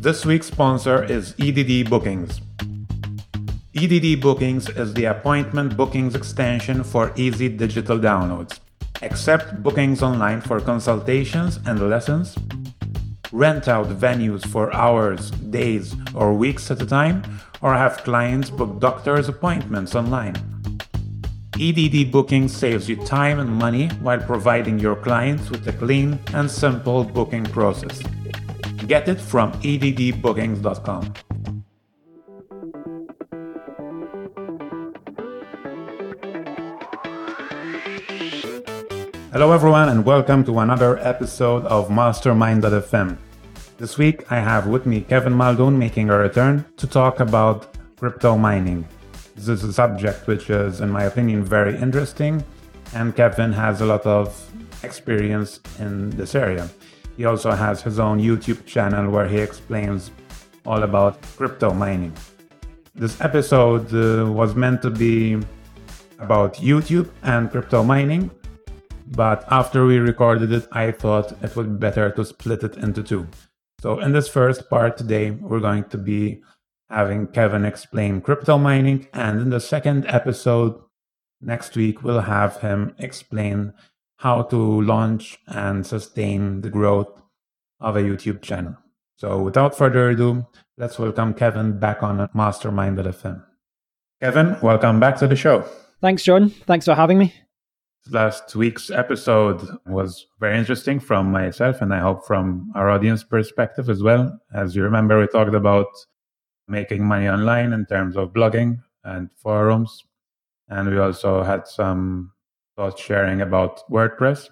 This week's sponsor is EDD Bookings. EDD Bookings is the appointment bookings extension for easy digital downloads. Accept bookings online for consultations and lessons. Rent out venues for hours, days, or weeks at a time, or have clients book doctor's appointments online. EDD Booking saves you time and money while providing your clients with a clean and simple booking process. Get it from eddbookings.com. Hello, everyone, and welcome to another episode of Mastermind.fm. This week, I have with me Kevin Muldoon making a return to talk about crypto mining. This is a subject which is, in my opinion, very interesting, and Kevin has a lot of experience in this area. He also has his own YouTube channel where he explains all about crypto mining. This episode uh, was meant to be about YouTube and crypto mining, but after we recorded it, I thought it would be better to split it into two. So, in this first part today, we're going to be having Kevin explain crypto mining, and in the second episode next week, we'll have him explain how to launch and sustain the growth of a YouTube channel. So, without further ado, let's welcome Kevin back on Mastermind.fm. Kevin, welcome back to the show. Thanks, John. Thanks for having me. Last week's episode was very interesting from myself and I hope from our audience perspective as well. As you remember, we talked about making money online in terms of blogging and forums. And we also had some thought sharing about WordPress.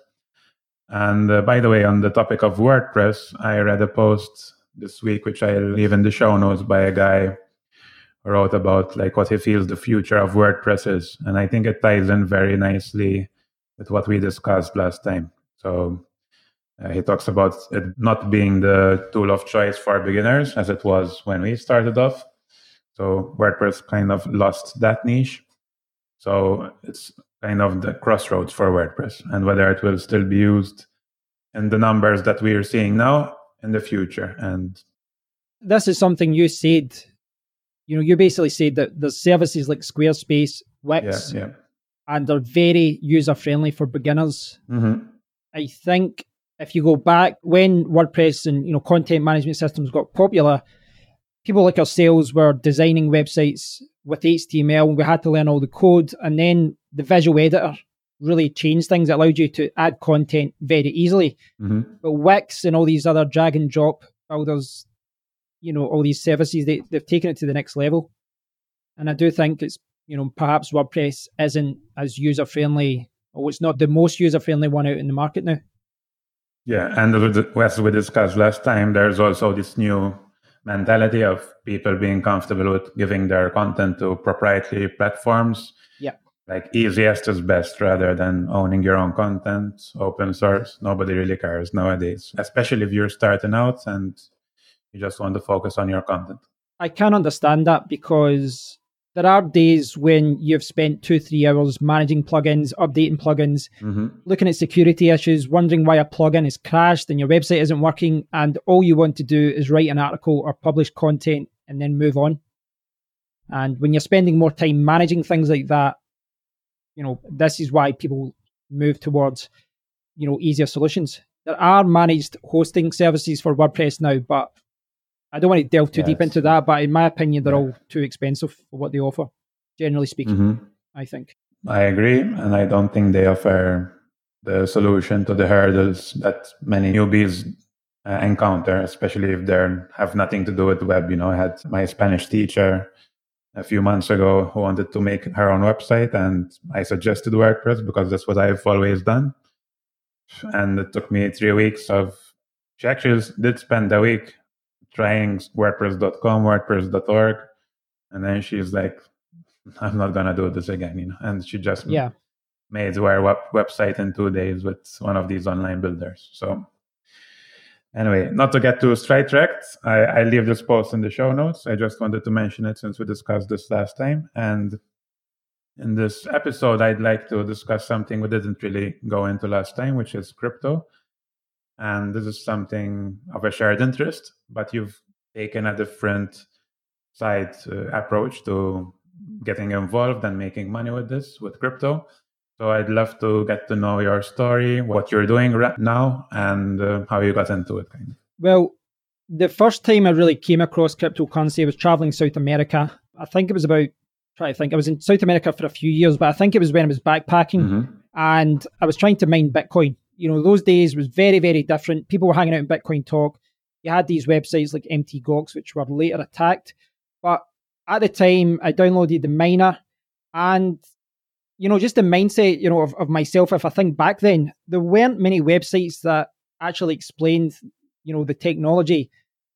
And uh, by the way, on the topic of WordPress, I read a post this week, which I'll leave in the show notes by a guy who wrote about like what he feels the future of WordPress is. And I think it ties in very nicely with what we discussed last time. So uh, he talks about it not being the tool of choice for beginners as it was when we started off. So WordPress kind of lost that niche. So it's kind of the crossroads for WordPress and whether it will still be used in the numbers that we are seeing now in the future. And this is something you said. You know, you basically said that there's services like Squarespace, Wix, yeah, yeah. and they're very user friendly for beginners. Mm-hmm. I think if you go back when WordPress and you know content management systems got popular, people like ourselves were designing websites with HTML and we had to learn all the code and then the visual editor really changed things. It allowed you to add content very easily. Mm-hmm. But Wix and all these other drag and drop builders, you know, all these services, they, they've taken it to the next level. And I do think it's, you know, perhaps WordPress isn't as user friendly, or it's not the most user friendly one out in the market now. Yeah, and as we discussed last time, there's also this new mentality of people being comfortable with giving their content to proprietary platforms. Yeah. Like easiest is best rather than owning your own content, open source. Nobody really cares nowadays, especially if you're starting out and you just want to focus on your content. I can understand that because there are days when you've spent two, three hours managing plugins, updating plugins, mm-hmm. looking at security issues, wondering why a plugin is crashed and your website isn't working, and all you want to do is write an article or publish content and then move on. And when you're spending more time managing things like that, you know, this is why people move towards, you know, easier solutions. There are managed hosting services for WordPress now, but I don't want to delve too Yes. deep into that, but in my opinion, they're Yeah. all too expensive for what they offer, generally speaking, Mm-hmm. I think. I agree, and I don't think they offer the solution to the hurdles that many newbies uh, encounter, especially if they have nothing to do with web. You know, I had my Spanish teacher a few months ago who wanted to make her own website, and I suggested WordPress because that's what I've always done. And it took me three weeks of. She actually did spend a week trying WordPress.com, WordPress.org, and then she's like, I'm not gonna do this again, you know. And she just Yeah. made her web- website in two days with one of these online builders. So anyway, not to get too sidetracked, I, I leave this post in the show notes. I just wanted to mention it since we discussed this last time. And in this episode, I'd like to discuss something we didn't really go into last time, which is crypto. And this is something of a shared interest, but you've taken a different side uh, approach to getting involved and making money with this, with crypto. So I'd love to get to know your story, what you're doing right now, and uh, how you got into it. Kind of. Well, the first time I really came across cryptocurrency, I was traveling South America. I think it was about try to think. I was in South America for a few years, but I think it was when I was backpacking mm-hmm. and I was trying to mine Bitcoin. You know, those days was very, very different. People were hanging out in Bitcoin Talk. You had these websites like MT Gox, which were later attacked. But at the time, I downloaded the miner and you know, just the mindset, you know, of, of myself, if I think back then, there weren't many websites that actually explained, you know, the technology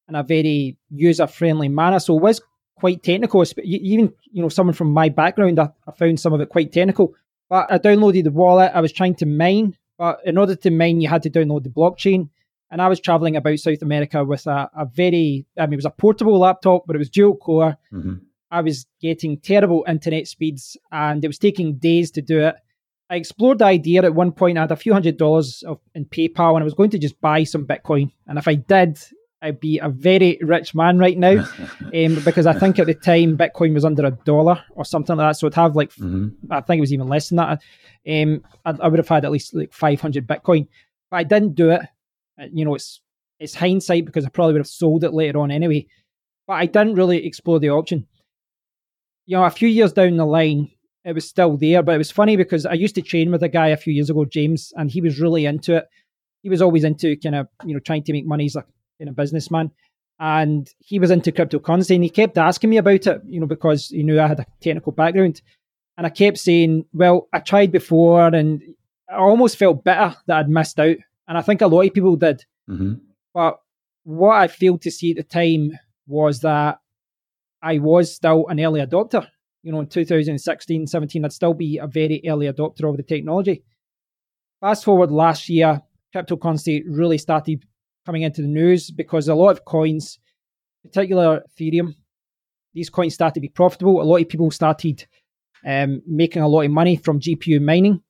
in a very user friendly manner. So it was quite technical. Even you know, someone from my background, I, I found some of it quite technical. But I downloaded the wallet. I was trying to mine, but in order to mine, you had to download the blockchain. And I was traveling about South America with a, a very, I mean, it was a portable laptop, but it was dual core. Mm-hmm. I was getting terrible internet speeds, and it was taking days to do it. I explored the idea at one point. I had a few hundred dollars of, in PayPal, and I was going to just buy some Bitcoin. And if I did, I'd be a very rich man right now, um, because I think at the time Bitcoin was under a dollar or something like that. So I'd have like, mm-hmm. I think it was even less than that. Um, I, I, would have had at least like 500 Bitcoin, but I didn't do it. Uh, you know, it's it's hindsight because I probably would have sold it later on anyway. But I didn't really explore the option. You know, a few years down the line, it was still there, but it was funny because I used to train with a guy a few years ago, James, and he was really into it. He was always into kind of you know trying to make money. He's like in a businessman. And he was into cryptocurrency and he kept asking me about it, you know, because he knew I had a technical background. And I kept saying, well, I tried before and I almost felt bitter that I'd missed out. And I think a lot of people did. Mm-hmm. But what I failed to see at the time was that I was still an early adopter. You know, in 2016, 17, I'd still be a very early adopter of the technology. Fast forward last year, cryptocurrency really started coming into the news because a lot of coins, particular Ethereum, these coins started to be profitable. A lot of people started um, making a lot of money from GPU mining,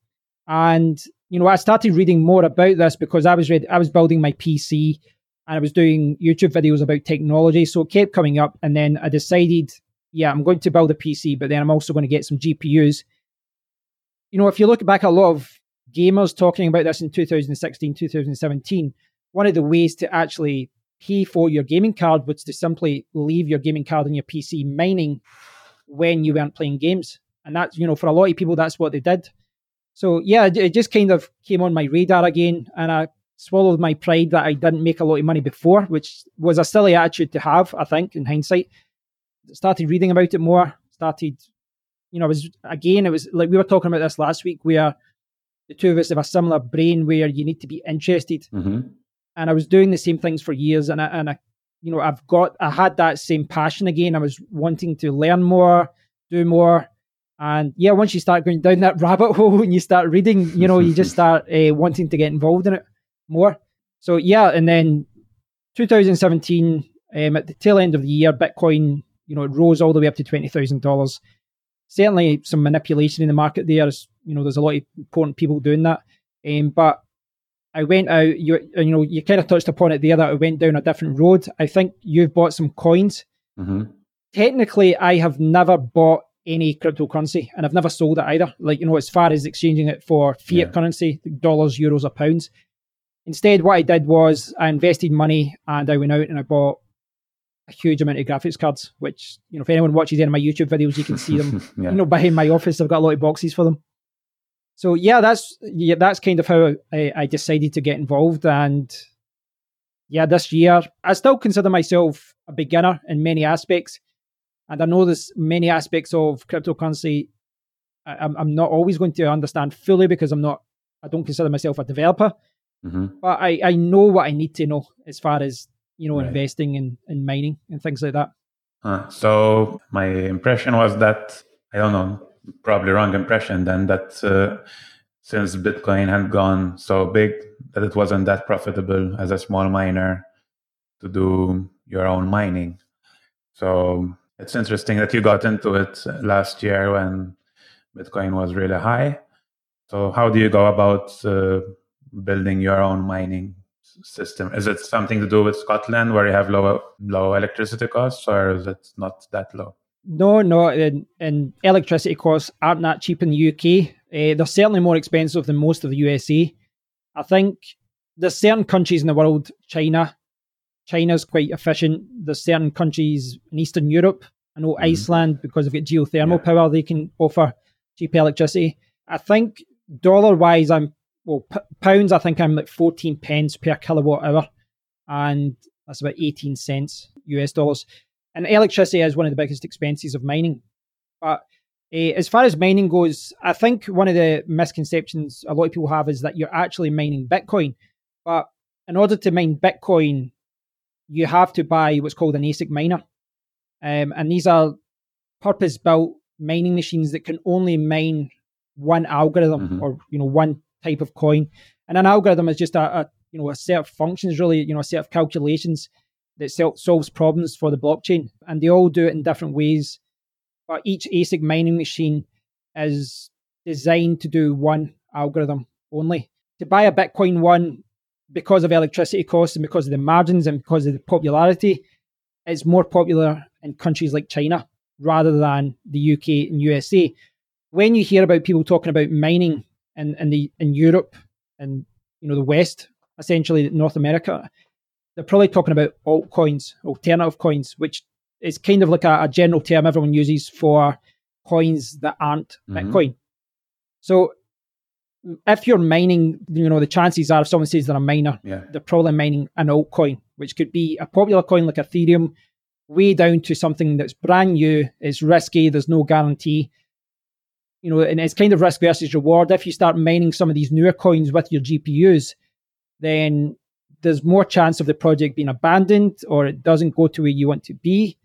and you know I started reading more about this because I was read, I was building my PC and I was doing YouTube videos about technology, so it kept coming up, and then I decided, yeah, I'm going to build a PC, but then I'm also going to get some GPUs. You know, if you look back, a lot of gamers talking about this in 2016, 2017 one of the ways to actually pay for your gaming card was to simply leave your gaming card on your PC mining when you weren't playing games. And that's, you know, for a lot of people, that's what they did. So, yeah, it just kind of came on my radar again. And I swallowed my pride that I didn't make a lot of money before, which was a silly attitude to have, I think, in hindsight. Started reading about it more, started, you know, it was, again, it was like we were talking about this last week where the two of us have a similar brain where you need to be interested. Mm-hmm and I was doing the same things for years, and I, and I, you know, I've got, I had that same passion again. I was wanting to learn more, do more, and yeah, once you start going down that rabbit hole and you start reading, you know, you just start uh, wanting to get involved in it more. So yeah, and then 2017, um, at the tail end of the year, Bitcoin, you know, it rose all the way up to twenty thousand dollars. Certainly, some manipulation in the market there. Is, you know, there's a lot of important people doing that. Um, but I went out. You you know you kind of touched upon it there that I went down a different road. I think you've bought some coins. Mm-hmm. Technically, I have never bought any cryptocurrency, and I've never sold it either. Like you know, as far as exchanging it for fiat yeah. currency, dollars, euros, or pounds. Instead, what I did was I invested money and I went out and I bought a huge amount of graphics cards. Which you know, if anyone watches any of my YouTube videos, you can see them. yeah. You know, behind my office, I've got a lot of boxes for them so yeah, that's yeah, that's kind of how I, I decided to get involved. And yeah, this year I still consider myself a beginner in many aspects, and I know there's many aspects of cryptocurrency I, am I'm not always going to understand fully because I'm not I don't consider myself a developer, mm-hmm. but I I know what I need to know as far as you know right. investing in in mining and things like that. So my impression was that I don't know probably wrong impression then that uh, since Bitcoin had gone so big that it wasn't that profitable as a small miner to do your own mining. So it's interesting that you got into it last year when Bitcoin was really high. So how do you go about uh, building your own mining system? Is it something to do with Scotland where you have low low electricity costs, or is it not that low? No, no, and, and electricity costs aren't that cheap in the UK. Uh, they're certainly more expensive than most of the USA. I think there's certain countries in the world, China, China's quite efficient. There's certain countries in Eastern Europe. I know mm-hmm. Iceland, because they've got geothermal yeah. power, they can offer cheap electricity. I think dollar wise, I'm well p- pounds. I think I'm like 14 pence per kilowatt hour, and that's about 18 cents US dollars. And electricity is one of the biggest expenses of mining. But uh, as far as mining goes, I think one of the misconceptions a lot of people have is that you're actually mining Bitcoin. But in order to mine Bitcoin, you have to buy what's called an ASIC miner. Um, and these are purpose built mining machines that can only mine one algorithm mm-hmm. or you know one type of coin. And an algorithm is just a, a, you know a set of functions, really you know a set of calculations that solves problems for the blockchain, and they all do it in different ways. But each ASIC mining machine is designed to do one algorithm only. To buy a Bitcoin one, because of electricity costs and because of the margins and because of the popularity, it's more popular in countries like China rather than the UK and USA. When you hear about people talking about mining in, in the in Europe and you know the West, essentially North America, they're probably talking about altcoins, alternative coins, which is kind of like a, a general term everyone uses for coins that aren't mm-hmm. Bitcoin. So if you're mining, you know, the chances are if someone says they're a miner, yeah. they're probably mining an altcoin, which could be a popular coin like Ethereum, way down to something that's brand new, it's risky, there's no guarantee. You know, and it's kind of risk versus reward. If you start mining some of these newer coins with your GPUs, then there's more chance of the project being abandoned or it doesn't go to where you want to be.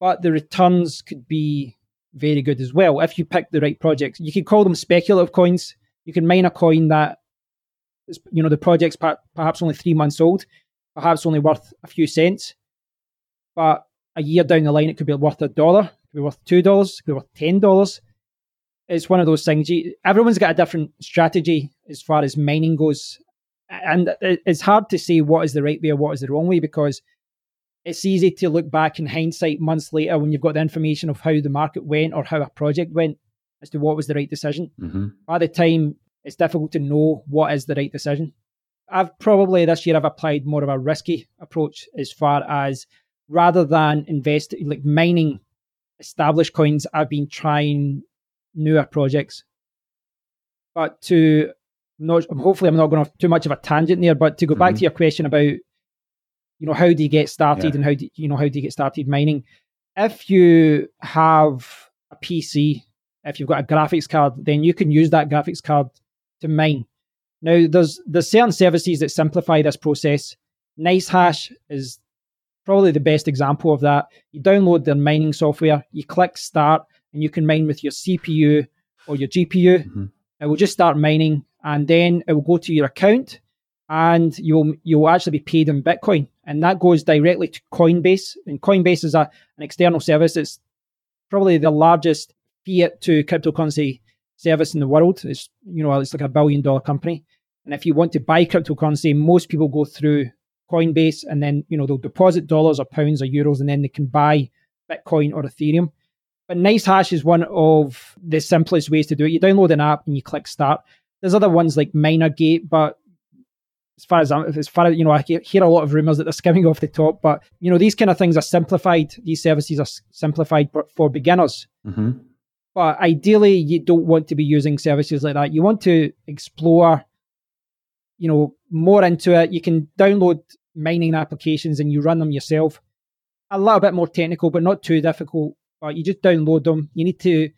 But the returns could be very good as well if you pick the right projects. You could call them speculative coins you can mine a coin that is, you know, the project's perhaps only three months old, perhaps only worth a few cents, but a year down the line, it could be worth a dollar, it could be worth two dollars, could be worth ten dollars. It's one of those things. Everyone's got a different strategy as far as mining goes, and it's hard to say what is the right way or what is the wrong way because it's easy to look back in hindsight months later when you've got the information of how the market went or how a project went as to what was the right decision. Mm-hmm. By the time, it's difficult to know what is the right decision. I've probably this year I've applied more of a risky approach as far as rather than invest like mining established coins, I've been trying newer projects. But to not hopefully I'm not going off too much of a tangent there, but to go mm-hmm. back to your question about you know how do you get started yeah. and how do you know how do you get started mining? If you have a PC if you've got a graphics card, then you can use that graphics card to mine. Now, there's there's certain services that simplify this process. NiceHash is probably the best example of that. You download their mining software, you click start, and you can mine with your CPU or your GPU. Mm-hmm. It will just start mining, and then it will go to your account, and you'll you'll actually be paid in Bitcoin, and that goes directly to Coinbase. And Coinbase is a, an external service. It's probably the largest fiat to cryptocurrency service in the world. It's you know it's like a billion dollar company, and if you want to buy cryptocurrency, most people go through Coinbase, and then you know they'll deposit dollars or pounds or euros, and then they can buy Bitcoin or Ethereum. But NiceHash is one of the simplest ways to do it. You download an app and you click start. There's other ones like MinerGate, but as far as I'm, as far as you know, I hear a lot of rumors that they're skimming off the top. But you know, these kind of things are simplified. These services are simplified for, for beginners. Mm-hmm. But ideally, you don't want to be using services like that. You want to explore, you know, more into it. You can download mining applications and you run them yourself. A little bit more technical, but not too difficult. But you just download them. You need to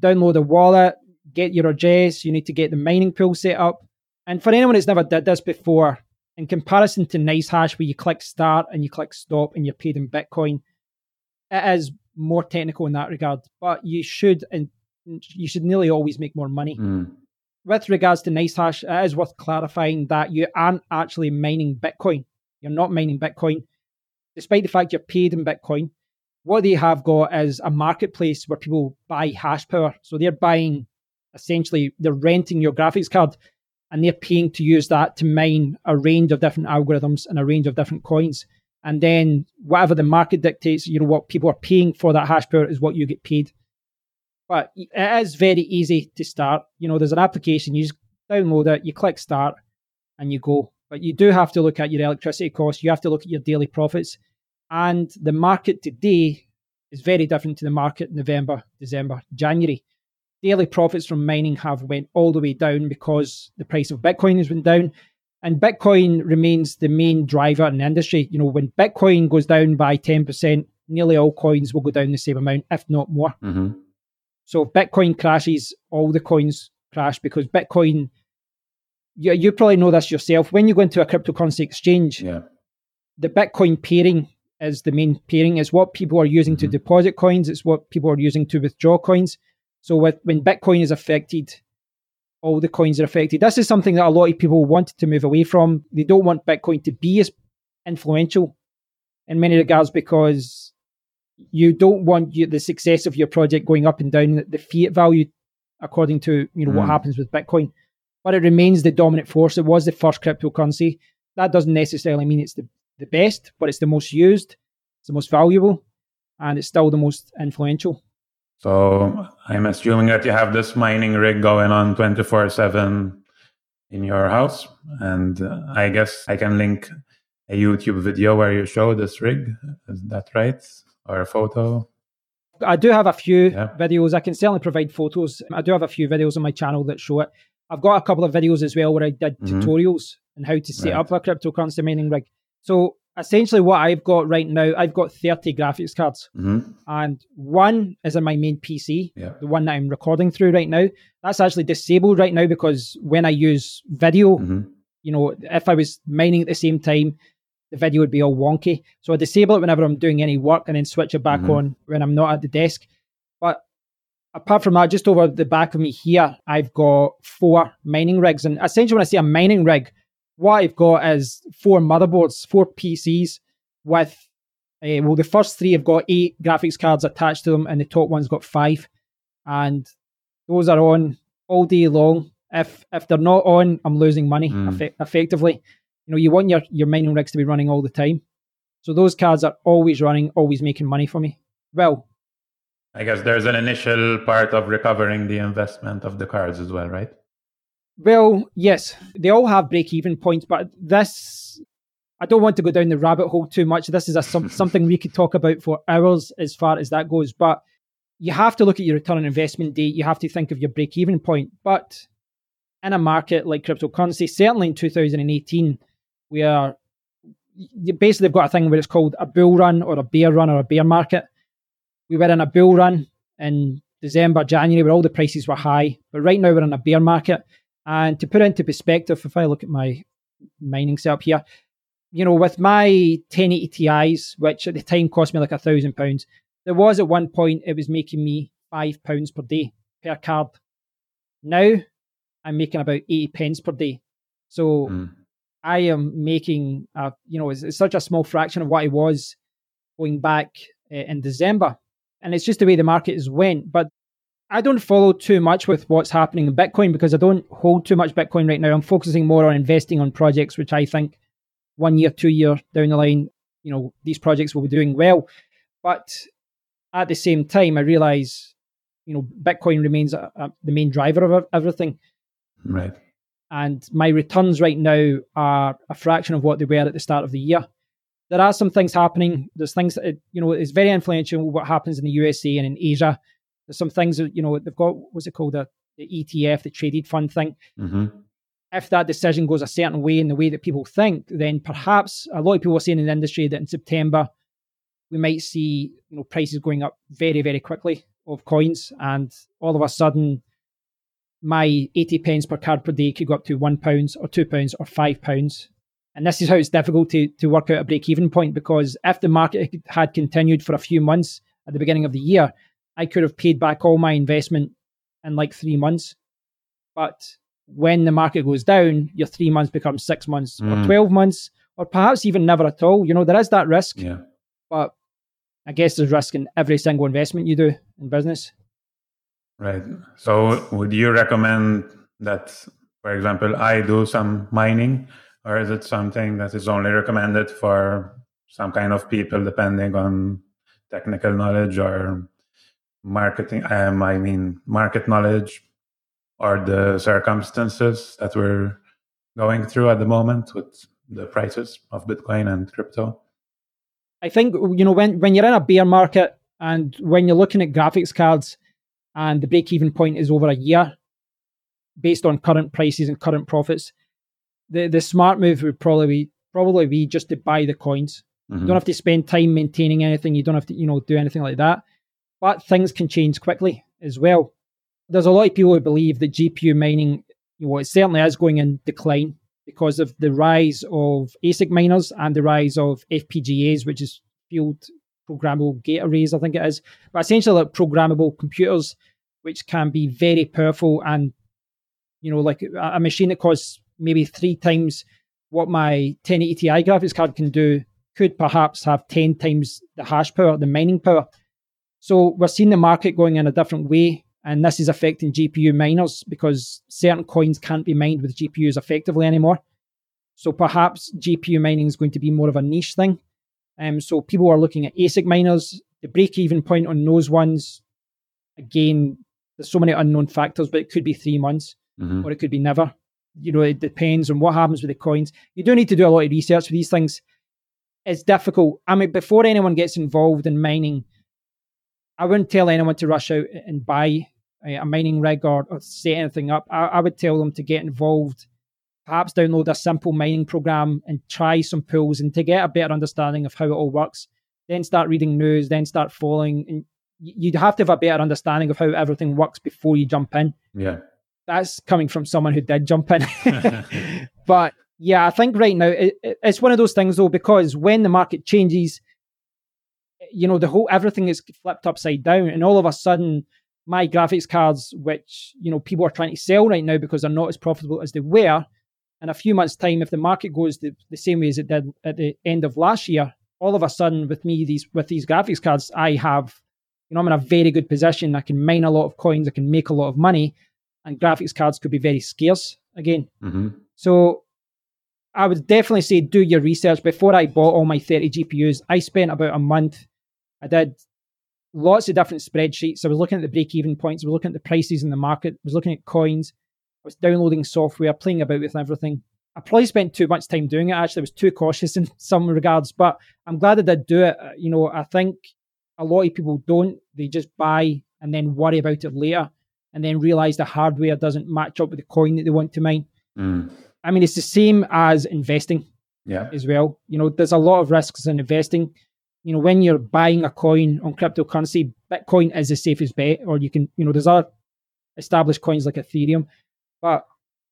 download a wallet, get your address. You need to get the mining pool set up. And for anyone that's never did this before, in comparison to NiceHash, where you click start and you click stop and you're paid in Bitcoin, it is more technical in that regard, but you should and you should nearly always make more money. Mm. With regards to NiceHash, it is worth clarifying that you aren't actually mining Bitcoin. You're not mining Bitcoin, despite the fact you're paid in Bitcoin. What they have got is a marketplace where people buy hash power. So they're buying essentially they're renting your graphics card. and they're paying to use that to mine a range of different algorithms and a range of different coins. And then whatever the market dictates, you know, what people are paying for that hash power is what you get paid. But it is very easy to start. You know, there's an application, you just download it, you click start, and you go. But you do have to look at your electricity costs, you have to look at your daily profits. And the market today is very different to the market November, December, January. Daily profits from mining have went all the way down because the price of Bitcoin has been down. And Bitcoin remains the main driver in the industry. You know, when Bitcoin goes down by 10%, nearly all coins will go down the same amount, if not more. Mm-hmm. So if Bitcoin crashes, all the coins crash because Bitcoin, you, you probably know this yourself. When you go into a cryptocurrency exchange, yeah. the Bitcoin pairing is the main pairing. It's what people are using mm-hmm. to deposit coins. It's what people are using to withdraw coins. So with, when Bitcoin is affected, all the coins are affected. This is something that a lot of people wanted to move away from. They don't want Bitcoin to be as influential in many regards because you don't want you, the success of your project going up and down the fiat value according to you know mm. what happens with Bitcoin. But it remains the dominant force. It was the first cryptocurrency. That doesn't necessarily mean it's the, the best, but it's the most used, it's the most valuable, and it's still the most influential. So I'm assuming that you have this mining rig going on 24 7 in your house. And uh, I guess I can link a YouTube video where you show this rig. Is that right? Or a photo? I do have a few yeah. videos. I can certainly provide photos. I do have a few videos on my channel that show it. I've got a couple of videos as well where I did mm-hmm. tutorials on how to set right. up a cryptocurrency mining rig. So essentially what I've got right now, I've got 30 graphics cards. Mm-hmm. And one is in my main PC, yeah. the one that I'm recording through right now. That's actually disabled right now because when I use video, mm-hmm. you know, if I was mining at the same time, the video would be all wonky. So I disable it whenever I'm doing any work and then switch it back mm-hmm. on when I'm not at the desk. But apart from that, just over the back of me here, I've got four mining rigs. And essentially, when I say a mining rig, what I've got is four motherboards, four PCs with, uh, well, the first three have got eight graphics cards attached to them, and the top one's got five. And those are on all day long. If if they're not on, I'm losing money mm. eff- effectively. You know, you want your, your mining rigs to be running all the time. So those cards are always running, always making money for me. Well, I guess there's an initial part of recovering the investment of the cards as well, right? Well, yes, they all have break even points, but this, I don't want to go down the rabbit hole too much. This is a, some, something we could talk about for hours as far as that goes. But you have to look at your return on investment date. You have to think of your break even point. But in a market like cryptocurrency, certainly in 2018, we are basically they've got a thing where it's called a bull run or a bear run or a bear market. We were in a bull run in December, January, where all the prices were high, but right now we're in a bear market. And to put into perspective, if I look at my mining setup here, you know, with my 1080 Ti's, which at the time cost me like a thousand pounds, there was at one point it was making me five pounds per day per card. Now I'm making about 80 pence per day. So mm. I am making, a, you know, it's, it's, such a small fraction of what I was going back uh, in December. And it's just the way the market has went. But I don't follow too much with what's happening in Bitcoin because I don't hold too much Bitcoin right now. I'm focusing more on investing on projects which I think one year, two year down the line, you know, these projects will be doing well. But at the same time, I realize, you know, Bitcoin remains a, a, the main driver of everything. Right. And my returns right now are a fraction of what they were at the start of the year. There are some things happening. There's things that, you know, it's very influential what happens in the USA and in Asia there's some things that, you know, they've got, what's it called, the, the ETF, the traded fund thing. Mm-hmm. If that decision goes a certain way in the way that people think, then perhaps a lot of people are saying in the industry that in September we might see, you know, prices going up very, very quickly of coins. And all of a sudden, my 80 pence per card per day could go up to one pounds or two pounds or five pounds. And this is how it's difficult to, to work out a break even point because if the market had continued for a few months at the beginning of the year, I could have paid back all my investment in like three months. But when the market goes down, your three months becomes six months mm. or 12 months, or perhaps even never at all. You know, there is that risk. Yeah. But I guess there's risk in every single investment you do in business. Right. So would you recommend that for example, I do some mining, or is it something that is only recommended for some kind of people depending on technical knowledge or marketing? Um, I mean, market knowledge or the circumstances that we're going through at the moment with the prices of Bitcoin and crypto? I think you know when when you're in a bear market and when you're looking at graphics cards and the break even point is over a year based on current prices and current profits, the the smart move would probably be probably be just to buy the coins. Mm-hmm. You don't have to spend time maintaining anything. You don't have to you know do anything like that. But things can change quickly as well. There's a lot of people who believe that GPU mining, you know, it certainly is going in decline because of the rise of ASIC miners and the rise of FPGAs, which is field programmable gate arrays, I think it is. But essentially, like programmable computers, which can be very powerful and, you know, like a machine that costs maybe three times what my 1080 Ti graphics card can do could perhaps have 10 times the hash power, the mining power. So we're seeing the market going in a different way. And this is affecting GPU miners because certain coins can't be mined with GPUs effectively anymore. So perhaps GPU mining is going to be more of a niche thing. Um, so people are looking at ASIC miners. The break even point on those ones, again, there's so many unknown factors, but it could be three months mm-hmm. or it could be never. You know, it depends on what happens with the coins. You do need to do a lot of research for these things. It's difficult. I mean, before anyone gets involved in mining, I wouldn't tell anyone to rush out and buy uh, a mining rig or, or set anything up. I, I, would tell them to get involved, perhaps download a simple mining program and try some pools and to get a better understanding of how it all works. Then start reading news, then start following. And you'd have to have a better understanding of how everything works before you jump in. Yeah. That's coming from someone who did jump in. but yeah, I think right now it, it's one of those things though, because when the market changes, you know the whole everything is flipped upside down and all of a sudden my graphics cards which you know people are trying to sell right now because they're not as profitable as they were in a few months time if the market goes the, the same way as it did at the end of last year all of a sudden with me these with these graphics cards i have you know i'm in a very good position i can mine a lot of coins i can make a lot of money and graphics cards could be very scarce again mm-hmm. so I would definitely say do your research. Before I bought all my 30 GPUs, I spent about a month I did lots of different spreadsheets. I was looking at the break even points, I was looking at the prices in the market, I was looking at coins, I was downloading software, playing about with everything. I probably spent too much time doing it. Actually, I was too cautious in some regards, but I'm glad I did do it. Uh, you know, I think a lot of people don't. They just buy and then worry about it later and then realize the hardware doesn't match up with the coin that they want to mine. Mm. I mean, it's the same as investing yeah. as well. You know, there's a lot of risks in investing you know, when you're buying a coin on cryptocurrency, Bitcoin is the safest bet, or you can, you know, there's other established coins like Ethereum, but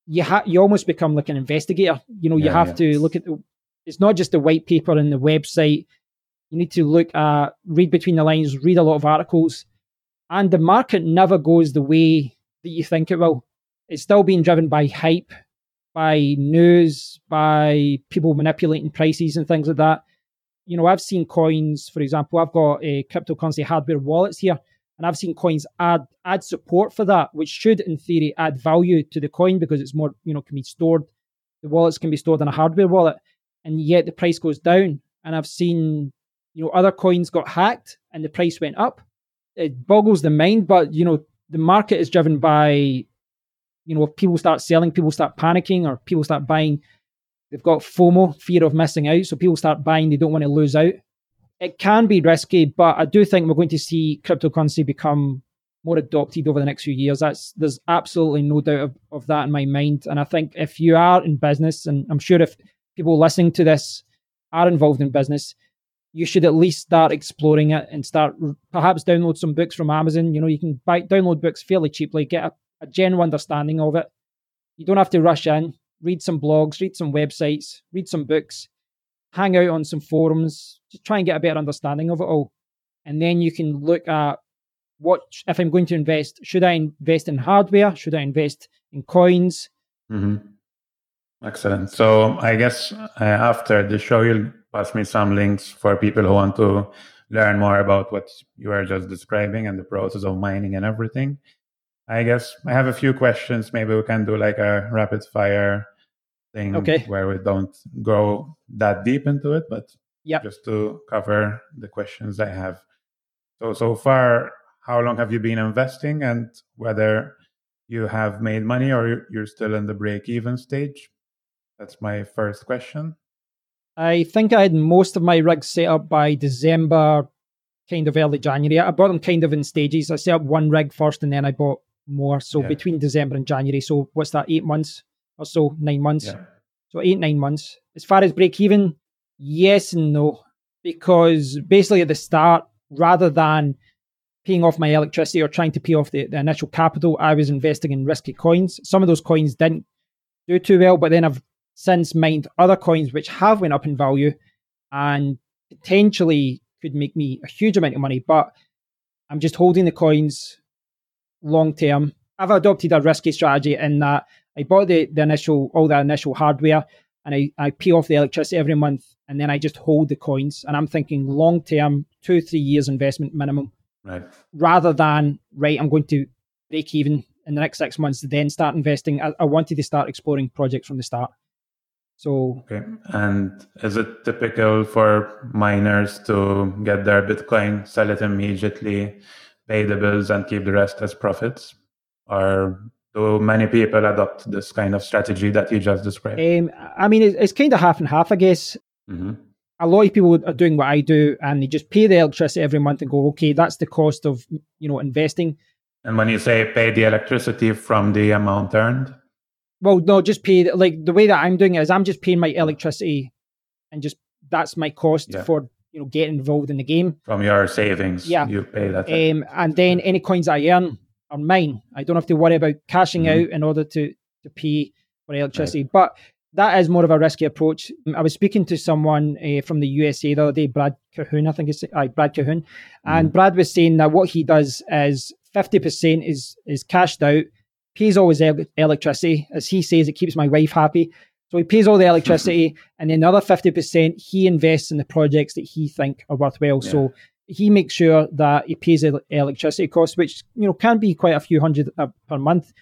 you ha- you almost become like an investigator. You know, you yeah, have yeah. to look at the, it's not just the white paper and the website. You need to look at, read between the lines, read a lot of articles, and the market never goes the way that you think it will. It's still being driven by hype, by news, by people manipulating prices and things like that you know, I've seen coins, for example, I've got a cryptocurrency hardware wallets here, and I've seen coins add add support for that, which should, in theory, add value to the coin because it's more, you know, can be stored. The wallets can be stored in a hardware wallet, and yet the price goes down. And I've seen, you know, other coins got hacked and the price went up. It boggles the mind, but you know, the market is driven by, you know, if people start selling, people start panicking, or people start buying They've got FOMO, fear of missing out. So people start buying, they don't want to lose out. It can be risky, but I do think we're going to see cryptocurrency become more adopted over the next few years. That's there's absolutely no doubt of, of that in my mind. And I think if you are in business, and I'm sure if people listening to this are involved in business, you should at least start exploring it and start perhaps download some books from Amazon. You know, you can buy download books fairly cheaply, get a, a general understanding of it. You don't have to rush in read some blogs, read some websites, read some books, hang out on some forums, just try and get a better understanding of it all. And then you can look at what, if I'm going to invest, should I invest in hardware? Should I invest in coins? Mm-hmm. Excellent. So I guess uh, after the show, you'll pass me some links for people who want to learn more about what you are just describing and the process of mining and everything. I guess I have a few questions. Maybe we can do like a rapid fire thing Okay. where we don't go that deep into it, but Yep. just to cover the questions I have. So, so far, how long have you been investing and whether you have made money or you- you're still in the break even stage? That's my first question. I think I had most of my rigs set up by December, kind of early January. I bought them kind of in stages. I set up one rig first and then I bought more. So Yeah. between December and January. So what's that, eight months or so, nine months? Yeah. So eight, nine months. As far as break even, yes and no. Because basically at the start, rather than paying off my electricity or trying to pay off the, the initial capital, I was investing in risky coins. Some of those coins didn't do too well, but then I've since mined other coins which have went up in value and potentially could make me a huge amount of money. But I'm just holding the coins long term. I've adopted a risky strategy in that I bought the, the initial all the initial hardware and I, I pay off the electricity every month and then I just hold the coins. And I'm thinking long term, two, three years investment minimum, Right. rather than right, I'm going to break even in the next six months, then start investing. I, I wanted to start exploring projects from the start. So Okay. And is it typical for miners to get their Bitcoin, sell it immediately, pay the bills, and keep the rest as profits? Or do many people adopt this kind of strategy that you just described? um, I mean, it's, it's kind of half and half, I guess. hmm a lot of people are doing what I do and they just pay the electricity every month and go, okay, that's the cost of you know investing. And when you say pay the electricity from the amount earned, Well, no, just pay the- like the way that I'm doing it is I'm just paying my electricity and just that's my cost Yeah. for you know get involved in the game. from your savings, Yeah. you pay that. Um, and then any coins I earn are mine. I don't have to worry about cashing Mhm. out in order to to pay for electricity. But that is more of a risky approach. I was speaking to someone uh, from the USA the other day, Brad Cahoon, I think it's uh, Brad Cahoon, and Brad was saying that what he does is fifty percent is is cashed out, pays all his el- electricity, as he says, it keeps my wife happy. So he pays all the electricity, and then the other fifty percent he invests in the projects that he think are worthwhile. So he makes sure that he pays the electricity costs, which you know can be quite a few hundred uh, per month.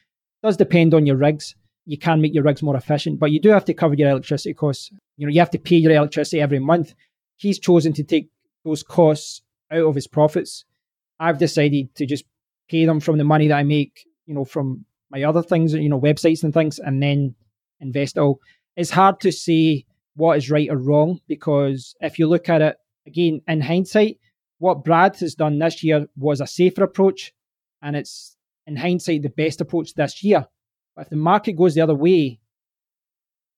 Does depend on your rigs. You can make your rigs more efficient, but you do have to cover your electricity costs. You know, you have to pay your electricity every month. He's chosen to take those costs out of his profits. I've decided to just pay them from the money that I make, you know, from my other things, you know, websites and things, and then invest all. It's hard to say what is right or wrong because if you look at it again in hindsight, what Brad has done this year was a safer approach, and it's in hindsight the best approach this year. But if the market goes the other way,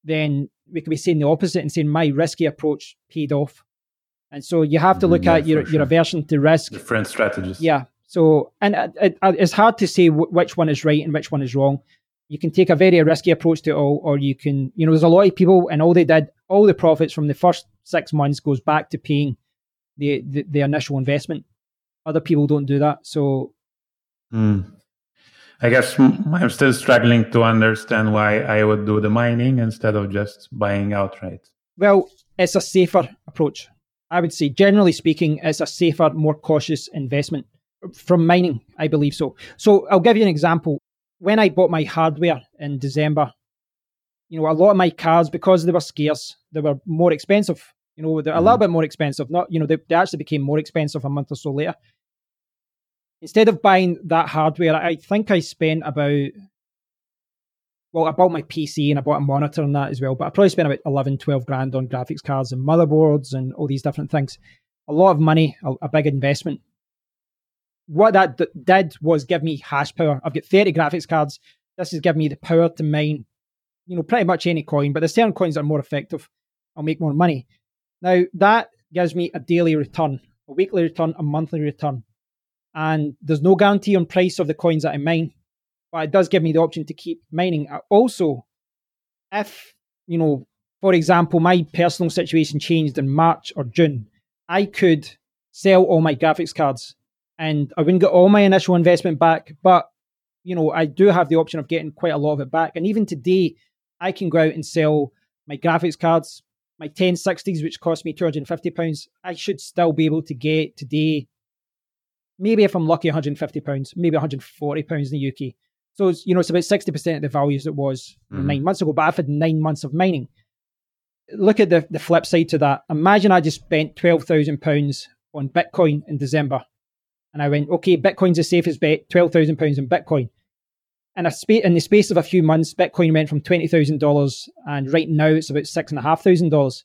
then we could be saying the opposite and saying my risky approach paid off. And so you have to look mm-hmm. yeah, at your, for your aversion to risk. Different strategies. Yeah. So, and it, it, it's hard to say wh- which one is right and which one is wrong. You can take a very risky approach to it all, or you can, you know, there's a lot of people, and all they did, all the profits from the first six months goes back to paying the, the, the initial investment. Other people don't do that. So, Hmm. I guess I'm still struggling to understand why I would do the mining instead of just buying outright. well, it's a safer approach. I would say, generally speaking, it's a safer, more cautious investment from mining. I believe so. So, I'll give you an example. When I bought my hardware in December, you know, a lot of my cards, because they were scarce, they were more expensive. You know, they're a little Mhm. bit more expensive. Not, you know, they, they actually became more expensive a month or so later. Instead of buying that hardware, I think I spent about, well, I bought my PC and I bought a monitor and that as well, but I probably spent about 11, 12 grand on graphics cards and motherboards and all these different things. A lot of money, a, a big investment. What that d- did was give me hash power. I've got 30 graphics cards. This has given me the power to mine, you know, pretty much any coin, but there's certain coins are more effective. I'll make more money. Now, that gives me a daily return, a weekly return, a monthly return. And there's no guarantee on price of the coins that I mine, but it does give me the option to keep mining. Also, if, you know, for example, my personal situation changed in March or June, I could sell all my graphics cards and I wouldn't get all my initial investment back, but you know, I do have the option of getting quite a lot of it back. And even today, I can go out and sell my graphics cards, my 1060s, which cost me £250. I should still be able to get today maybe if I'm lucky, 150 pounds, maybe 140 pounds in the UK. So it's, you know, it's about 60% of the values it was mm-hmm. nine months ago, but I've had nine months of mining. Look at the, the flip side to that. Imagine I just spent £12,000 on Bitcoin in December. And I went, okay, Bitcoin's the safest bet, £12,000 in Bitcoin. And in the space of a few months, Bitcoin went from $20,000 and right now it's about $6,500.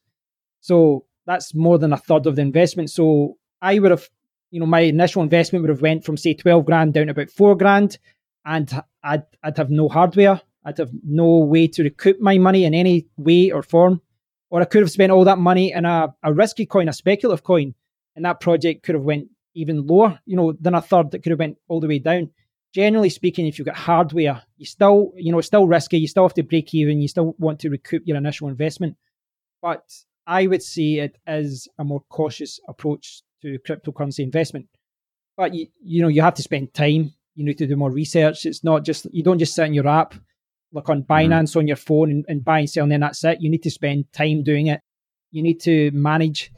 So that's more than a third of the investment. So I would have, you know, my initial investment would have went from say 12 grand down to about four grand and I'd, I'd have no hardware. I'd have no way to recoup my money in any way or form. Or I could have spent all that money in a, a risky coin, a speculative coin, and that project could have went even lower, you know, than a third that could have went all the way down. Generally speaking, if you've got hardware, you still, you know, it's still risky. You still have to break even. You still want to recoup your initial investment. But I would say it is a more cautious approach to cryptocurrency investment. But you, you know, you have to spend time you need to do more research. It's not just you don't just sit in your app, look on mm-hmm. Binance mm. on your phone and, and, buy and sell, and then that's it. You need to spend time doing it. You need to manage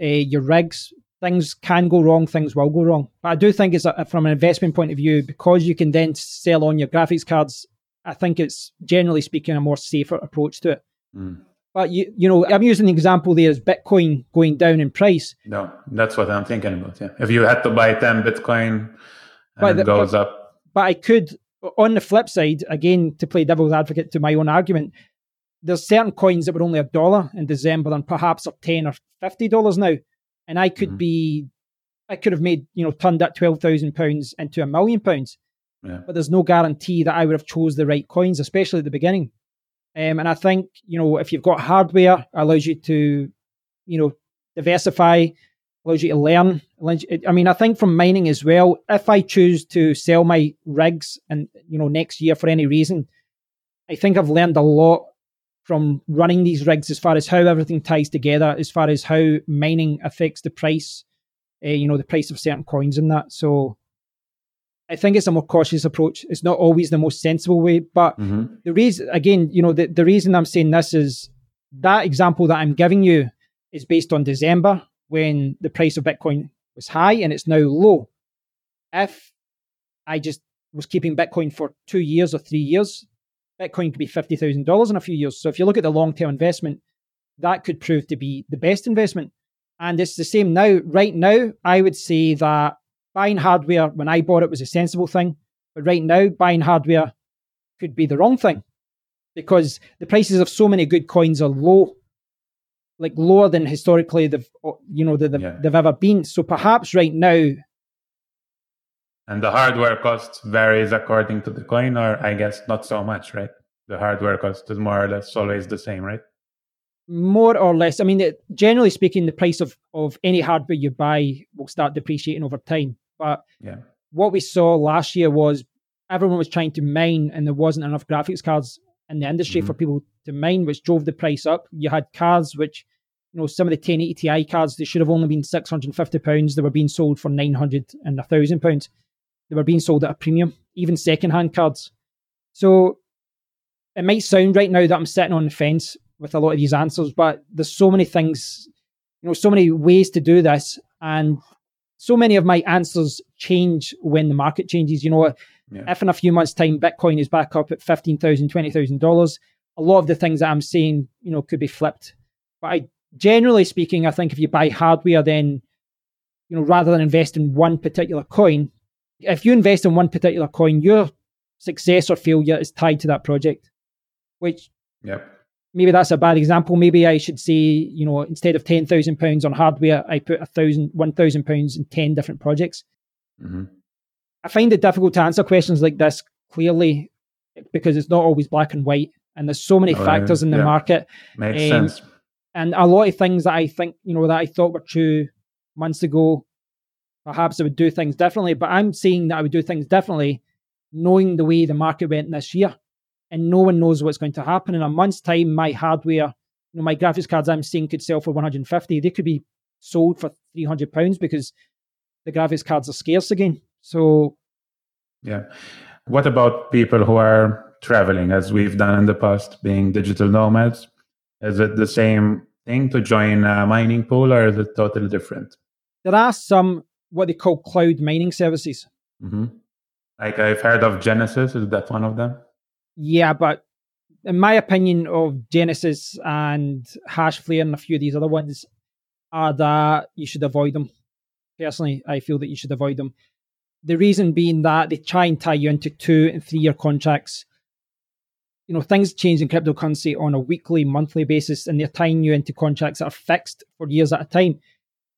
uh, your rigs. Things can go wrong. Things will go wrong. But I do think it's a, from an investment point of view because you can then sell on your graphics cards. I think it's generally speaking a more safer approach to it. Mm. But you, you know, I'm using the example there as Bitcoin going down in price. No, that's what I'm thinking about. Yeah, if you had to buy ten Bitcoin but the, goes but, up. But I could, on the flip side, again, to play devil's advocate to my own argument, there's certain coins that were only a dollar in December and perhaps are 10 or $50 now. And I could mm-hmm. be, I could have made, you know, turned that £12,000 into a million pounds. Yeah. But there's no guarantee that I would have chose the right coins, especially at the beginning. Um, and I think, you know, if you've got hardware, allows you to, you know, diversify, allows you to learn. I mean, I think from mining as well, if I choose to sell my rigs and, you know, next year for any reason, I think I've learned a lot from running these rigs as far as how everything ties together, as far as how mining affects the price, uh, you know, the price of certain coins and that. So I think it's a more cautious approach. It's not always the most sensible way, but mm-hmm. the reason, again, you know, the, the reason I'm saying this is that example that I'm giving you is based on December when the price of Bitcoin was high and it's now low. If I just was keeping Bitcoin for two years or three years, Bitcoin could be $50,000 in a few years. So if you look at the long term investment, that could prove to be the best investment. And it's the same now. Right now, I would say that buying hardware when I bought it was a sensible thing. But right now, buying hardware could be the wrong thing because the prices of so many good coins are low like lower than historically they've you know they've, yeah. they've ever been. So perhaps right now. And the hardware cost varies according to the coin, or I guess not so much, right? The hardware cost is more or less always the same, right? More or less. I mean, it, generally speaking, the price of, of any hardware you buy will start depreciating over time. But yeah. what we saw last year was everyone was trying to mine, and there wasn't enough graphics cards in the industry mm-hmm. for people to mine, which drove the price up. You had cards which, you know, some of the 1080 Ti cards, they should have only been £650. They were being sold for 900 and £1,000. They were being sold at a premium, even second-hand cards. So it might sound right now that I'm sitting on the fence with a lot of these answers, but there's so many things, you know, so many ways to do this. And so many of my answers change when the market changes. You know, yeah. if in a few months' time Bitcoin is back up at $15,000, $20,000, a lot of the things that I'm saying, you know, could be flipped. But I, generally speaking, I think if you buy hardware, then, you know, rather than invest in one particular coin, if you invest in one particular coin, your success or failure is tied to that project, which yep. maybe that's a bad example. Maybe I should say, you know, instead of £10,000 on hardware, I put a thousand, £1,000 in 10 different projects. Mm-hmm. I find it difficult to answer questions like this clearly because it's not always black and white and there's so many oh, factors in the yeah. market. Makes um, sense. And a lot of things that I think, you know, that I thought were true months ago, perhaps I would do things differently. But I'm saying that I would do things differently, knowing the way the market went this year. And no one knows what's going to happen. In a month's time, my hardware, you know, my graphics cards I'm seeing could sell for 150. They could be sold for 300 pounds because the graphics cards are scarce again. So, yeah. What about people who are traveling as we've done in the past, being digital nomads? Is it the same thing to join a mining pool or is it totally different? There are some what they call cloud mining services. Mm-hmm. Like I've heard of Genesis. Is that one of them? Yeah, but in my opinion of Genesis and Hashflare and a few of these other ones are that you should avoid them. Personally, I feel that you should avoid them. The reason being that they try and tie you into two and three year contracts. You know, things change in cryptocurrency on a weekly, monthly basis, and they're tying you into contracts that are fixed for years at a time.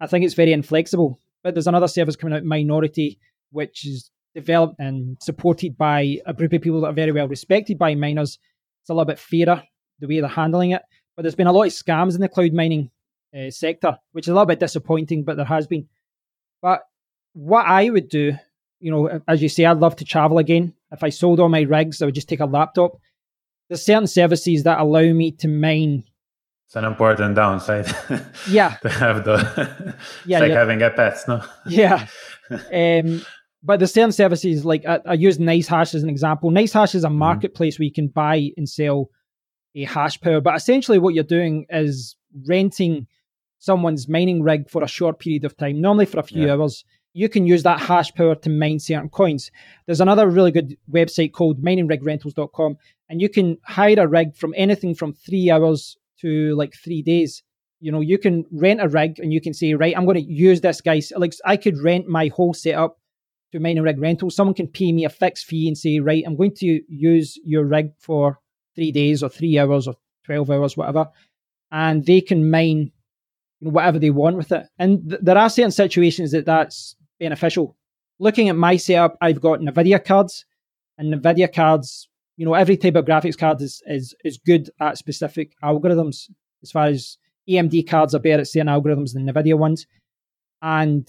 I think it's very inflexible. But there's another service coming out, Minority, which is developed and supported by a group of people that are very well respected by miners. It's a little bit fairer the way they're handling it. But there's been a lot of scams in the cloud mining uh, sector, which is a little bit disappointing, but there has been. But what I would do, you know, as you say, I'd love to travel again. If I sold all my rigs, I would just take a laptop. There's certain services that allow me to mine. It's an important downside. Yeah. to have the. Yeah, like yeah. having a pet, no? Yeah. um, but there's certain services like I, I use NiceHash as an example. NiceHash is a marketplace where you can buy and sell a hash power, but essentially what you're doing is renting someone's mining rig for a short period of time, normally for a few Yeah. hours. You can use that hash power to mine certain coins. There's another really good website called miningrigrentals.com, and you can hire a rig from anything from three hours to like three days. You know, you can rent a rig and you can say, right, I'm going to use this guy's. Like, I could rent my whole setup to mining rig rental. Someone can pay me a fixed fee and say, right, I'm going to use your rig for three days or three hours or 12 hours, whatever. And they can mine you know, whatever they want with it. And th- there are certain situations that that's beneficial. Looking at my setup, I've got NVIDIA cards, and NVIDIA cards, you know, every type of graphics card is, is, is good at specific algorithms. As far as AMD cards are better at certain algorithms than NVIDIA ones. And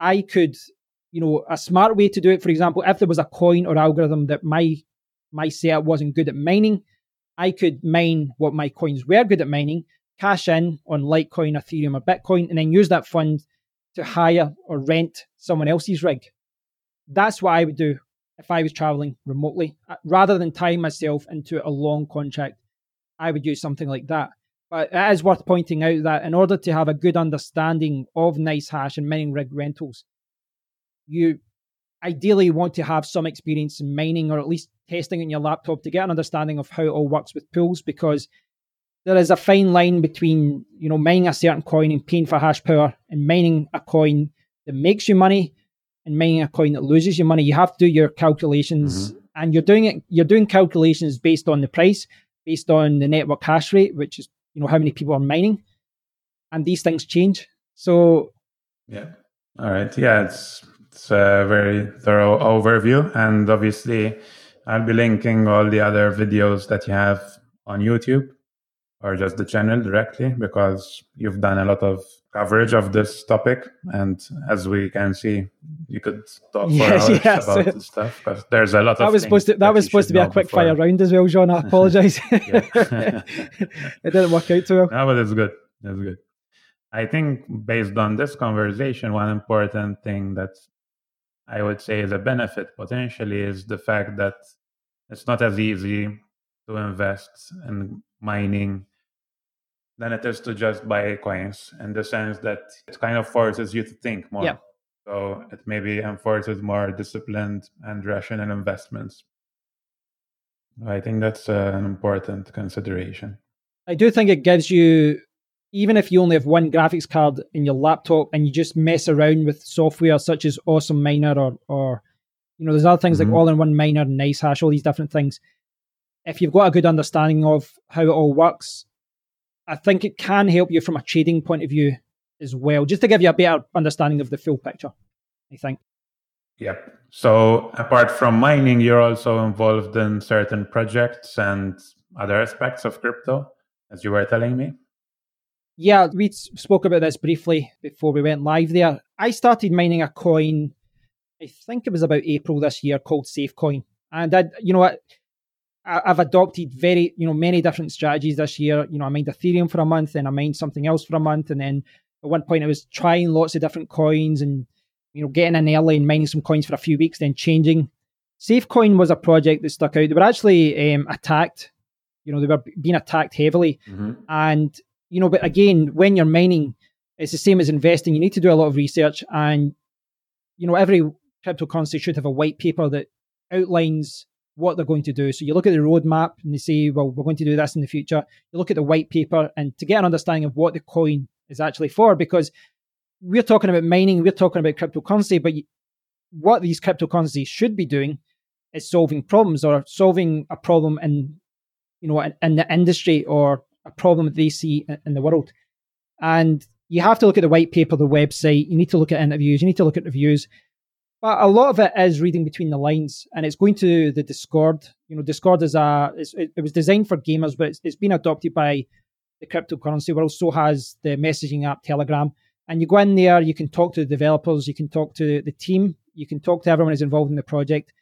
I could, you know, a smart way to do it, for example, if there was a coin or algorithm that my my setup wasn't good at mining, I could mine what my coins were good at mining, cash in on Litecoin, Ethereum, or Bitcoin, and then use that fund to hire or rent someone else's rig. That's what I would do if I was traveling remotely. Uh, Rather than tie myself into a long contract, I would use something like that. But it is worth pointing out that in order to have a good understanding of NiceHash and mining rig rentals, you ideally want to have some experience in mining or at least testing on your laptop to get an understanding of how it all works with pools because there is a fine line between you know mining a certain coin and paying for hash power and mining a coin that makes you money and mining a coin that loses you money you have to do your calculations mm-hmm. and you're doing it you're doing calculations based on the price based on the network hash rate which is you know how many people are mining and these things change so Yeah. All right. Yeah, it's it's a very thorough overview, and obviously, I'll be linking all the other videos that you have on YouTube or just the channel directly because you've done a lot of coverage of this topic, and as we can see, you could talk for Yes, hours yes. about this stuff because there's a lot that of was supposed to things that was supposed to be a quick before. fire round as well john i apologize it didn't work out too well No, but it's good. That's good. I think based on this conversation, one important thing that I would say is a benefit potentially is the fact that it's not as easy to invest in mining than it is to just buy coins in the sense that it kind of forces you to think more. Yeah. So it maybe enforces more disciplined and rational investments. I think that's uh, an important consideration. I do think it gives you, even if you only have one graphics card in your laptop and you just mess around with software such as Awesome Miner or, or you know, there's other things Mhm. like All in One Miner, NiceHash, all these different things. If you've got a good understanding of how it all works, I think it can help you from a trading point of view as well, just to give you a better understanding of the full picture. I think. Yep. So apart from mining, you're also involved in certain projects and other aspects of crypto, as you were telling me. Yeah, we spoke about this briefly before we went live there. I started mining a coin, I think it was about April this year, called SafeCoin. And I, you know, I- I've adopted very, you know, many different strategies this year. You know, I mined Ethereum for a month, and I mined something else for a month, and then at one point I was trying lots of different coins and, you know, getting in early and mining some coins for a few weeks, then changing. SafeCoin was a project that stuck out. They were actually um, attacked. You know, they were being attacked heavily. And, you know, but again, when you're mining, it's the same as investing. You need to do a lot of research and you know, every cryptocurrency should have a white paper that outlines what they're going to do. So you look at the roadmap and they say, well, we're going to do this in the future. You look at the white paper and to get an understanding of what the coin is actually for, because we're talking about mining, we're talking about cryptocurrency, but what these cryptocurrencies should be doing is solving problems or solving a problem in, you know, in, the industry or a problem that they see in the world. And you have to look at the white paper, the website. You need to look at interviews. You need to look at reviews. But a lot of it is reading between the lines, and it's going to the Discord. You know, Discord is a it, it was designed for gamers, but it's, it's been adopted by the cryptocurrency world. So has the messaging app Telegram. And you go in there, you can talk to the developers, you can talk to the team, you can talk to everyone who's involved in the project.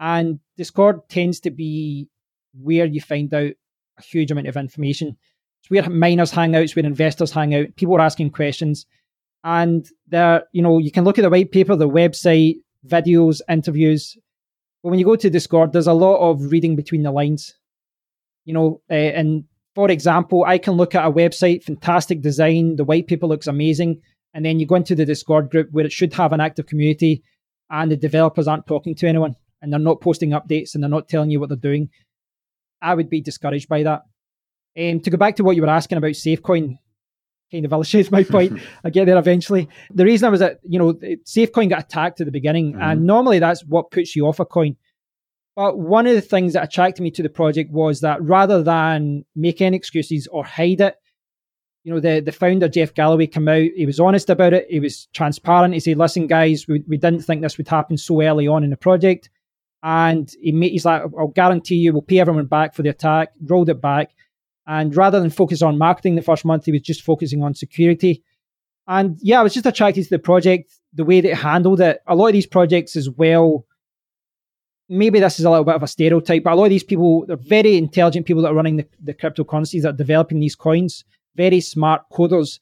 And Discord tends to be where you find out a huge amount of information. It's where miners hang out, it's where investors hang out. People are asking questions. And there, you know, you can look at the white paper, the website, videos, interviews. But when you go to Discord, there's a lot of reading between the lines. You know, uh, and for example, I can look at a website, fantastic design, the white paper looks amazing, and then you go into the Discord group where it should have an active community, and the developers aren't talking to anyone, and they're not posting updates, and they're not telling you what they're doing. I would be discouraged by that. Um, to go back to what you were asking about SafeCoin, kind of illustrates my point. I get there eventually. The reason I was at, you know, SafeCoin got attacked at the beginning, mm-hmm. and normally that's what puts you off a coin. But one of the things that attracted me to the project was that rather than make any excuses or hide it, you know, the, the founder, Jeff Galloway, came out. He was honest about it. He was transparent. He said, listen, guys, we, we didn't think this would happen so early on in the project. And he made, he's like, I'll guarantee you we'll pay everyone back for the attack, rolled it back. And rather than focus on marketing the first month, he was just focusing on security. And yeah, I was just attracted to the project, the way that it handled it. A lot of these projects as well, maybe this is a little bit of a stereotype, but a lot of these people, they're very intelligent people that are running the, the cryptocurrencies that are developing these coins, very smart coders.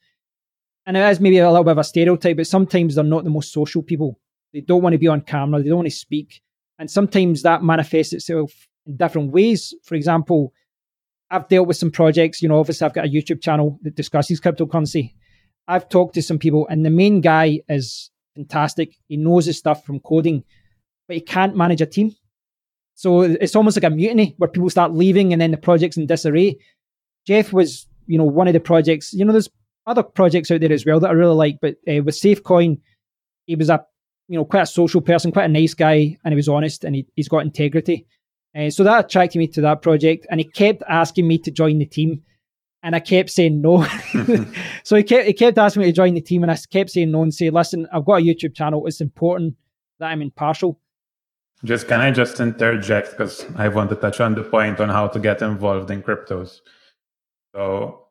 And it is maybe a little bit of a stereotype, but sometimes they're not the most social people. They don't want to be on camera, they don't want to speak. And sometimes that manifests itself in different ways. For example, I've dealt with some projects, you know, obviously I've got a YouTube channel that discusses cryptocurrency. I've talked to some people, and the main guy is fantastic. He knows his stuff from coding, but he can't manage a team. So it's almost like a mutiny where people start leaving and then the project's in disarray. Jeff was, you know, one of the projects, you know, there's other projects out there as well that I really like, but uh, with SafeCoin, he was a, you know, quite a social person, quite a nice guy, and he was honest and he, he's got integrity. Uh, so that attracted me to that project, and he kept asking me to join the team, and I kept saying no. so he kept he kept asking me to join the team, and I kept saying no and say, "Listen, I've got a YouTube channel. It's important that I'm impartial." Just can I just interject because I want to touch on the point on how to get involved in cryptos. So,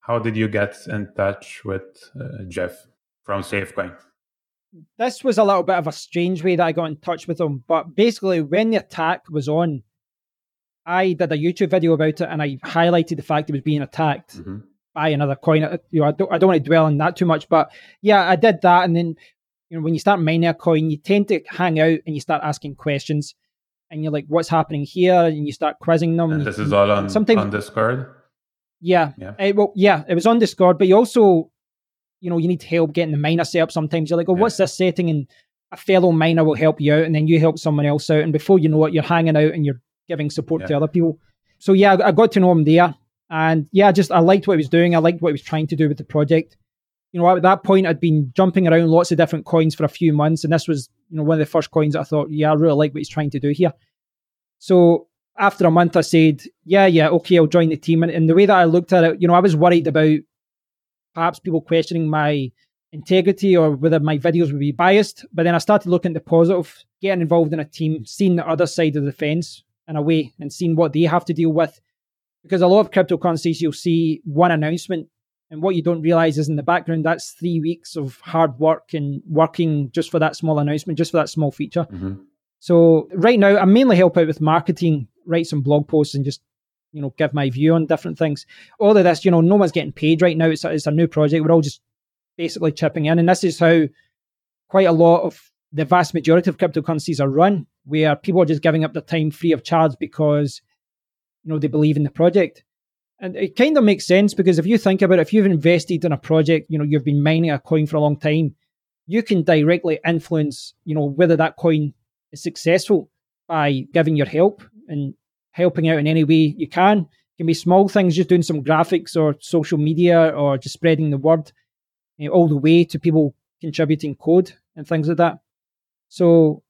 how did you get in touch with uh, Jeff from SafeCoin? This was a little bit of a strange way that I got in touch with them. But basically, when the attack was on, I did a YouTube video about it and I highlighted the fact it was being attacked mm-hmm. by another coin. You know, I don't, I don't want to dwell on that too much, but yeah, I did that. And then, you know, when you start mining a coin, you tend to hang out and you start asking questions, and you're like, "What's happening here?" And you start quizzing them. And this is all on sometimes on Discord. Yeah, yeah. It, well, yeah, it was on Discord, but you also you know, you need help getting the miner set up sometimes. You're like, oh, yeah. what's this setting? And a fellow miner will help you out, and then you help someone else out. And before you know it, you're hanging out and you're giving support yeah. to other people. So yeah, I got to know him there. And yeah, just I liked what he was doing. I liked what he was trying to do with the project. You know, at that point, I'd been jumping around lots of different coins for a few months, and this was, you know, one of the first coins I thought, yeah, I really like what he's trying to do here. So after a month, I said, yeah, yeah, okay, I'll join the team. And, and the way that I looked at it, you know, I was worried about perhaps people questioning my integrity or whether my videos would be biased. But then I started looking at the positive, getting involved in a team, seeing the other side of the fence in a way, and seeing what they have to deal with. Because a lot of cryptocurrencies, you'll see one announcement, and what you don't realize is in the background, that's three weeks of hard work and working just for that small announcement, just for that small feature. Mm-hmm. So right now, I mainly help out with marketing, write some blog posts, and just you know, give my view on different things. All of this, you know, no one's getting paid right now. It's a, it's a new project. We're all just basically chipping in. And this is how quite a lot of the vast majority of cryptocurrencies are run, where people are just giving up their time free of charge because, you know, they believe in the project. And it kind of makes sense because if you think about it, if you've invested in a project, you know, you've been mining a coin for a long time, you can directly influence, you know, whether that coin is successful by giving your help and helping out in any way you can. It can be small things, just doing some graphics or social media or just spreading the word you know, all the way to people contributing code and things like that. So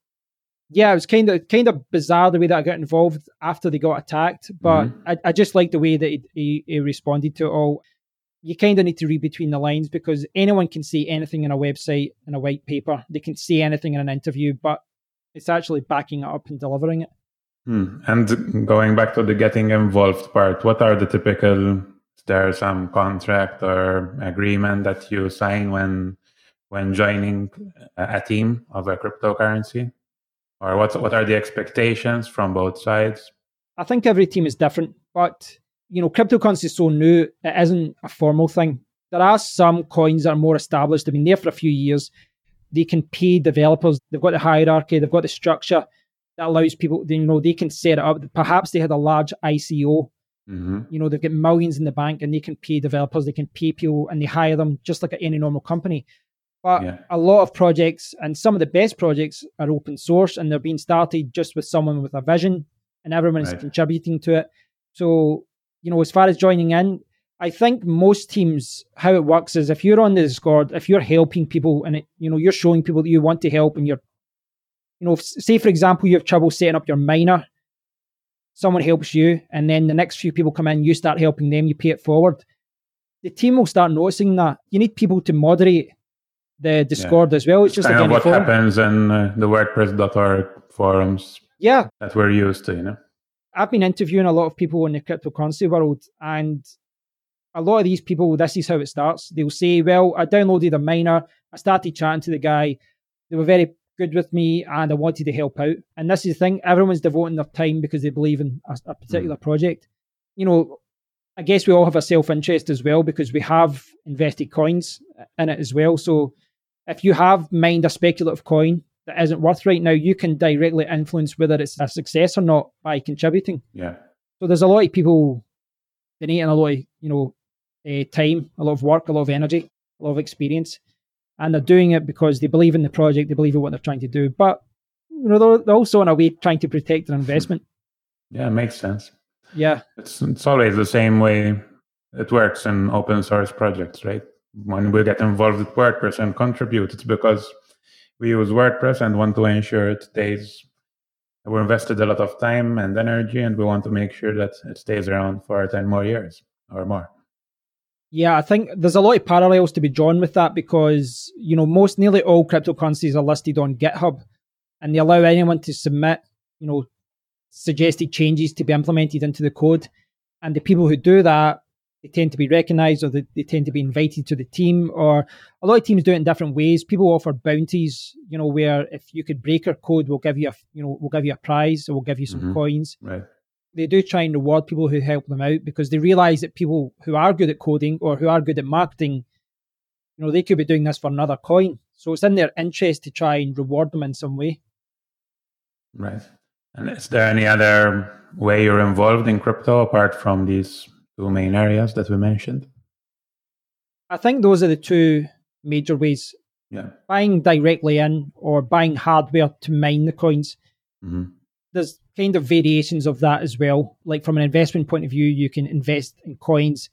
yeah, it was kind of kind of bizarre the way that I got involved after they got attacked, but mm-hmm. I, I just like the way that he, he, he responded to it all. You kind of need to read between the lines because anyone can say anything in a website in a white paper. They can say anything in an interview, but it's actually backing it up and delivering it. Hmm. And going back to the getting involved part, what are the typical? There some contract or agreement that you sign when when joining a team of a cryptocurrency? Or what what are the expectations from both sides? I think every team is different, but you know, cryptocurrency is so new, it isn't a formal thing. There are some coins that are more established, they've been there for a few years. They can pay developers, they've got the hierarchy, they've got the structure that allows people, you know, they can set it up. Perhaps they had a large ICO. Mm-hmm. You know, they've got millions in the bank and they can pay developers, they can pay people and they hire them just like any normal company. But yeah. a lot of projects and some of the best projects are open source and they're being started just with someone with a vision and everyone is right. contributing to it. So, you know, as far as joining in, I think most teams, how it works is if you're on the Discord, if you're helping people and it, you know, you're showing people that you want to help and you're, you know, say for example, you have trouble setting up your miner, someone helps you and then the next few people come in, you start helping them, you pay it forward. The team will start noticing that. You need people to moderate the Discord yeah. as well. It's just kind of what forum. happens in uh, the WordPress.org forums. Yeah, that we're used to, you know. I've been interviewing a lot of people in the cryptocurrency world, and a lot of these people, this is how it starts. They'll say, "Well, I downloaded a miner. I started chatting to the guy. They were very good with me, and I wanted to help out." And this is the thing: everyone's devoting their time because they believe in a, a particular mm. project. You know, I guess we all have a self interest as well because we have invested coins in it as well. So if you have mined a speculative coin that isn't worth right now, you can directly influence whether it's a success or not by contributing. Yeah. So there's a lot of people donating a lot of you know uh, time, a lot of work, a lot of energy, a lot of experience, and they're doing it because they believe in the project, they believe in what they're trying to do. But you know they're, they're also in a way trying to protect their investment. Yeah, it makes sense. Yeah, it's it's always the same way it works in open source projects, right? when we get involved with WordPress and contribute, it's because we use WordPress and want to ensure it stays. We invested a lot of time and energy, and we want to make sure that it stays around for 10 more years or more. Yeah, I think there's a lot of parallels to be drawn with that because, you know, most nearly all cryptocurrencies are listed on GitHub and they allow anyone to submit, you know, suggested changes to be implemented into the code. And the people who do that they tend to be recognized or they, they tend to be invited to the team or a lot of teams do it in different ways people offer bounties you know where if you could break our code we'll give you a you know we'll give you a prize or we'll give you some mm-hmm. coins right they do try and reward people who help them out because they realize that people who are good at coding or who are good at marketing you know they could be doing this for another coin so it's in their interest to try and reward them in some way right and is there any other way you're involved in crypto apart from these two main areas that we mentioned? I think those are the two major ways. Yeah. Buying directly in or buying hardware to mine the coins. Mm-hmm. There's kind of variations of that as well. Like from an investment point of view, you can invest in coins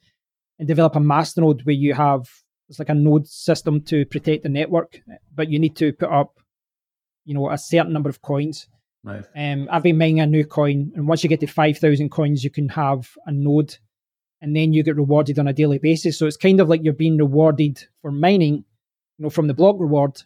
and develop a masternode where you have it's like a node system to protect the network, but you need to put up, you know, a certain number of coins. Right. Um, I've been mining a new coin, and once you get to five thousand coins, you can have a node and then you get rewarded on a daily basis. So it's kind of like you're being rewarded for mining, you know, from the block reward,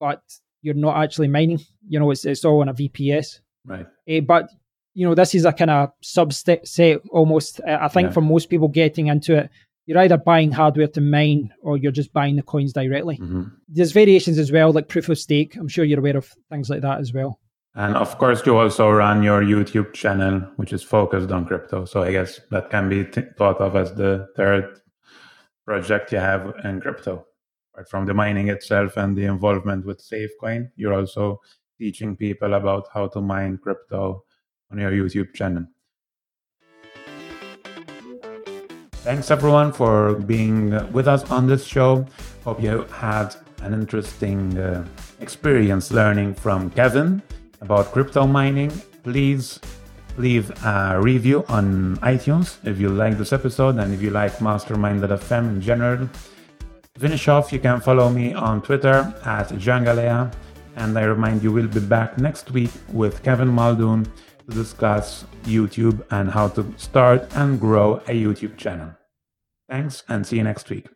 but you're not actually mining. You know, it's it's all on a VPS. Right. Uh, but you know, this is a kind of subset almost. Uh, I think yeah. for most people getting into it, you're either buying hardware to mine or you're just buying the coins directly. Mm-hmm. There's variations as well, like proof of stake. I'm sure you're aware of things like that as well. And of course, you also run your YouTube channel, which is focused on crypto. So I guess that can be t- thought of as the third project you have in crypto. Apart from the mining itself and the involvement with SafeCoin, you're also teaching people about how to mine crypto on your YouTube channel. Thanks everyone for being with us on this show. Hope you had an interesting uh, experience learning from Kevin about crypto mining, please leave a review on iTunes if you like this episode and if you like Mastermind.fm in general. Finish off, you can follow me on Twitter at jeangalea, and I remind you we'll be back next week with Kevin Muldoon to discuss YouTube and how to start and grow a YouTube channel. Thanks and see you next week.